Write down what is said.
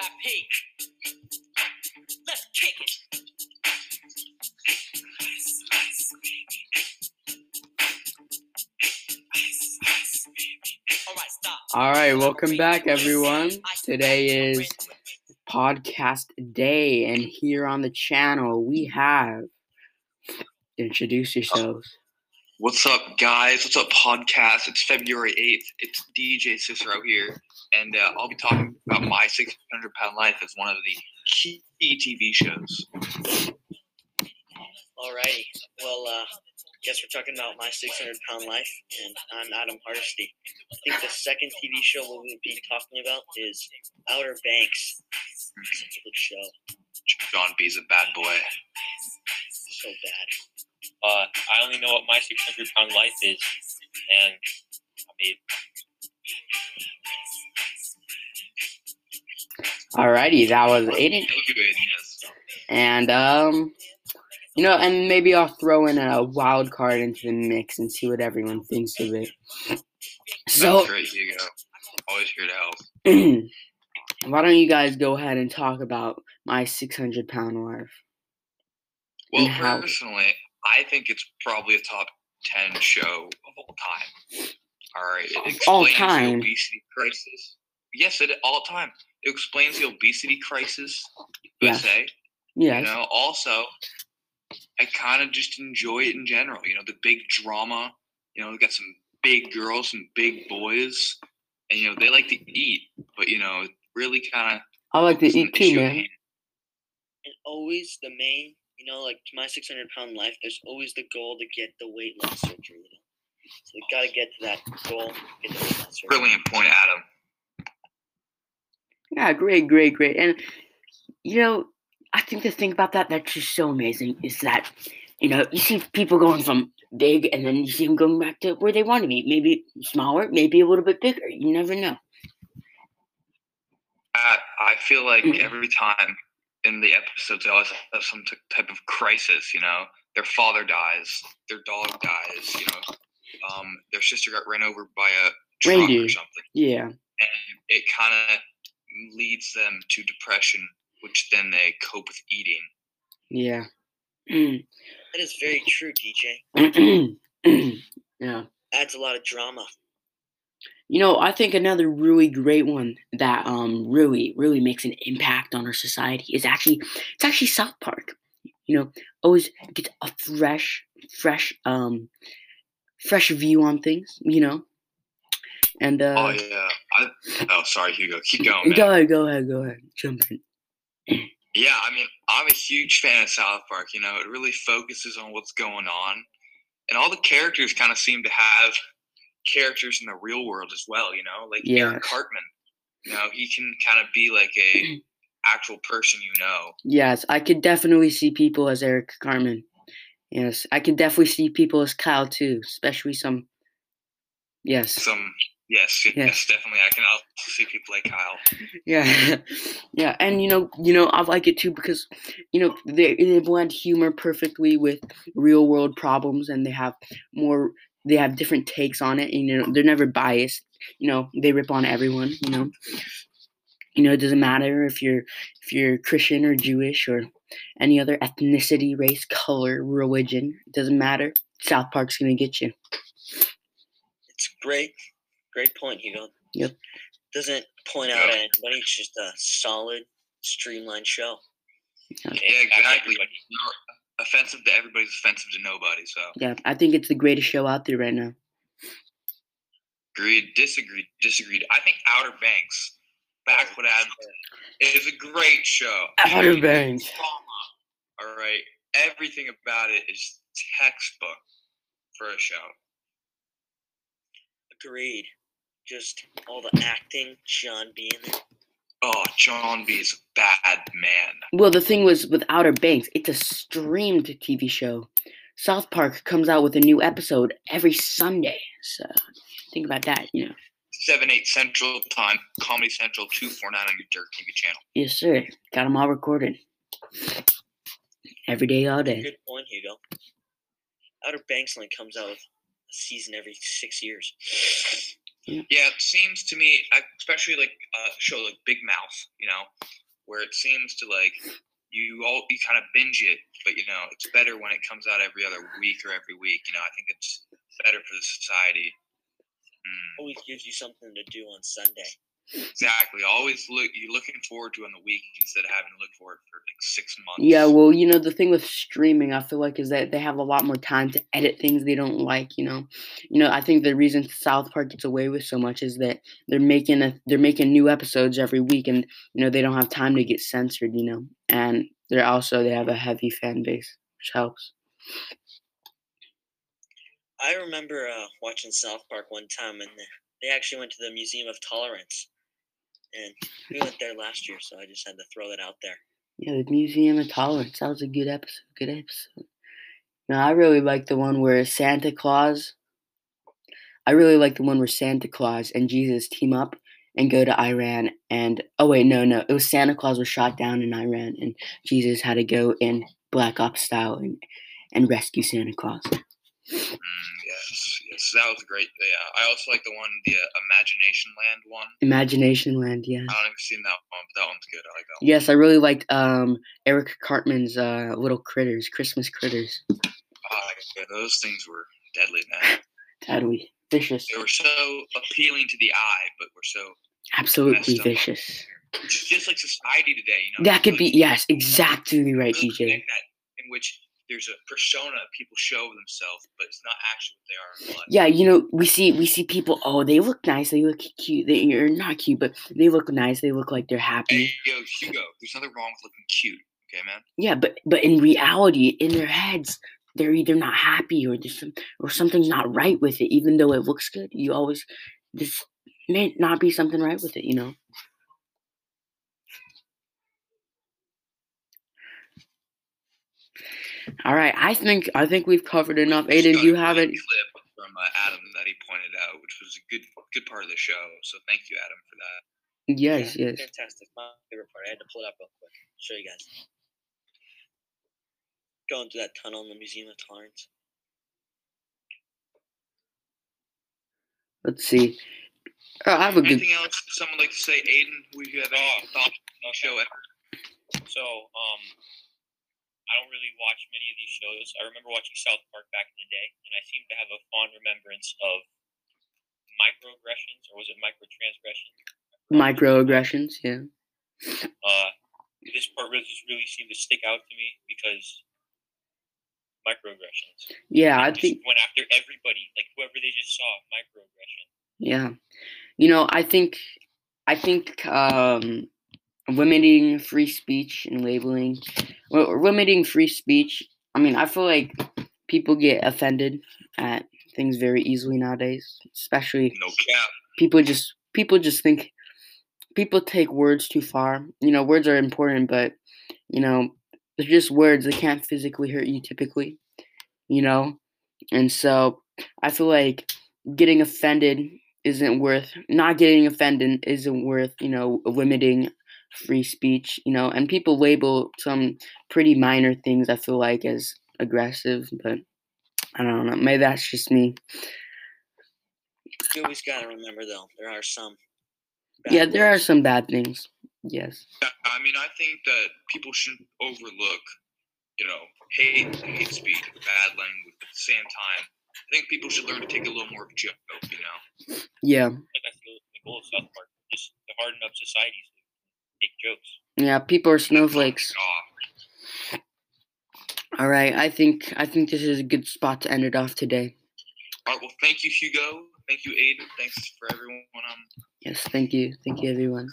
VIP. Let's kick it. All right. All right, welcome back, everyone. Today is podcast day, and here on the channel we have introduce yourselves. What's up, guys? What's up, podcast? It's February 8th. It's DJ Cicero here, and uh, I'll be talking about My 600 Pound Life as one of the key TV shows. Alrighty. Well, uh, guess we're talking about My 600 Pound Life, and I'm Adam Hardesty. I think the second TV show we'll be talking about is Outer Banks. Such a good show. John B's a bad boy. So bad. Uh, I only know what my 600 pound life is, and I mean, Alrighty, that was Aiden, Thank you, Aiden. Yes. and um, you know, and maybe I'll throw in a wild card into the mix and see what everyone thinks of it. So, That's great, Hugo. Always here to help. why don't you guys go ahead and talk about my 600 pound wife? Well, how- personally, I think it's probably a top 10 show of all time. All right. It explains All the time? obesity crisis. Yes, it all time. It explains the obesity crisis, Yes. USA. Yes. You know, also, I kind of just enjoy it in general. You know, the big drama. You know, we got some big girls, some big boys, and you know they like to eat, but you know, it really kind of I like to eat too, man. And always the main, you know, like My 600 Pound Life, there's always the goal to get the weight loss surgery. You know? So they got to get to that goal, get the weight loss surgery. Brilliant point, Adam. Yeah, great, great, great. And you know, I think the thing about that that's just so amazing is that you know you see people going from big and then you see them going back to where they want to be. Maybe smaller, maybe a little bit bigger. You never know. I, I feel like Mhm. every time in the episodes, they always have some t- type of crisis. You know, their father dies, their dog dies. You know, um, their sister got run over by a truck Reindeer. or something, Yeah, and it kind of leads them to depression, which then they cope with eating. yeah. That is very true, DJ. yeah. Adds a lot of drama. You know, I think another really great one that um really really makes an impact on our society is actually it's actually South Park. You know, always gets a fresh fresh um fresh view on things, you know. And uh oh yeah. I, oh, sorry, Hugo. Keep going, man. go ahead, go ahead, go ahead. Jump in. Yeah, I mean, I'm a huge fan of South Park. You know, it really focuses on what's going on, and all the characters kind of seem to have characters in the real world as well. You know, like Eric Cartman. You know, he can kind of be like a actual person you know. Yes, I could definitely see people as Eric Cartman. Yes, I could definitely see people as Kyle too, especially some Yes. Some yes, yes, Yes. definitely. I can also see people like Kyle. Yeah, yeah, and you know, you know, I like it too because, you know, they they blend humor perfectly with real world problems, and they have more, they have different takes on it, and you know, they're never biased. You know, they rip on everyone. You know, you know, it doesn't matter if you're if you're Christian or Jewish or any other ethnicity, race, color, religion. It doesn't matter. South Park's gonna get you. It's great. Great point, Hugo. Yep. Doesn't point out at anybody. It's just a solid, streamlined show. Yeah, That's exactly. everybody. You know, offensive to everybody's offensive to nobody. So Yeah, I think it's the greatest show out there right now. agreed, disagreed, disagreed. I think Outer Banks, back oh, what Adam said, is a great show. Outer Banks. All right, everything about it is textbook for a show. Agreed. Just all the acting, John B in there. Oh, John B is a bad man. Well, the thing was with Outer Banks, it's a streamed TV show. South Park comes out with a new episode every Sunday. So think about that, you know. Seven eight Central Time, Comedy Central, two four nine on your Jerk TV channel. Yes, sir. Got them all recorded. Every day, all day. Good point, Hugo. Outer Banks only comes out with a season every six years. Yeah, it seems to me, especially like a show like Big Mouth, you know, where it seems to like you all you kind of binge it, but you know it's better when it comes out every other week or every week. You know, I think it's better for the society. Mm, Always gives you something to do on Sunday. Exactly. Always look you're looking forward to it on the week instead of having to look for it for like six months. Yeah, well, you know, the thing with streaming, I feel like, is that they have a lot more time to edit things they don't like. You know, you know, I think the reason South Park gets away with so much is that they're making a they're making new episodes every week, and you know they don't have time to get censored. You know, and they're also they have a heavy fan base, which helps. I remember uh, watching South Park one time, and they actually went to the Museum of Tolerance, and we went there last year, so I just had to throw that out there. Yeah, the Museum of Tolerance. That was a good episode. Good episode. Now I really like the one where Santa Claus. I really like the one where Santa Claus and Jesus team up and go to Iran. And oh wait, no, no, it was Santa Claus was shot down in Iran, and Jesus had to go in Black Ops style and and rescue Santa Claus. Mm, yes, yes, that was great. Yeah, I also like the one, the uh, Imagination Land one. Imagination Land, yeah. I don't even seen that one, but that one's good. I like that one. Yes, I really liked um Eric Cartman's uh little critters, Christmas critters. Ah, yeah, those things were deadly, man. Deadly, vicious, They were so appealing to the eye, but were so absolutely vicious. it's just like society today. You know, That could be yes, exactly right, DJ. in which there's a persona people show themselves, but it's not actually what they are in. Yeah, you know, we see we see people. Oh, they look nice. They look cute. They are not cute, but they look nice. They look like they're happy. Hey, yo, Hugo, there's nothing wrong with looking cute. Okay, man. Yeah, but but in reality, in their heads, they're either not happy or there's some or something's not right with it. Even though it looks good, you always this may not be something right with it. You know. All right, I think I think we've covered enough. Aiden, got do you a have great it? clip from uh, Adam that he pointed out, which was a good good part of the show. So thank you, Adam, for that. Yes, Yeah, yes. Fantastic. My favorite part. I had to pull it up real quick. Show you guys. Going through that tunnel in the Museum of Tolerance. Let's see. Oh, I have a good. Anything else someone like to say, Aiden? We have any Oh, thoughts on the show ever? So, um, I don't really watch many of these shows. I remember watching South Park back in the day, and I seem to have a fond remembrance of microaggressions, or was it microtransgressions? Microaggressions, yeah. Uh, this part really just really seemed to stick out to me because microaggressions. Yeah, I They just think went after everybody, like whoever they just saw. Microaggression. yeah. You know, I think I think um limiting free speech and labeling well, limiting free speech, I mean, I feel like people get offended at things very easily nowadays, especially No cap. people just people just think people take words too far. You know, words are important, but you know, they're just words. They can't physically hurt you typically. You know, and so I feel like getting offended isn't worth not getting offended isn't worth you know limiting free speech. You know, and people label some pretty minor things. I feel like as aggressive, but I don't know. Maybe that's just me. You always gotta remember though, there are some. bad Yeah, there are some bad things. Yes. I mean, I think that people shouldn't overlook, you know, hate, hate speech, bad language. At the same time, I think people should learn to take a little more of a joke. You know, Yeah. Like I feel the goal of South Park is to harden up societies to take jokes. Yeah, people are snowflakes. All right, I think I think this is a good spot to end it off today. All right. Well, thank you, Hugo. Thank you, Aiden. Thanks for everyone. Um, Yes, thank you, thank you, everyone.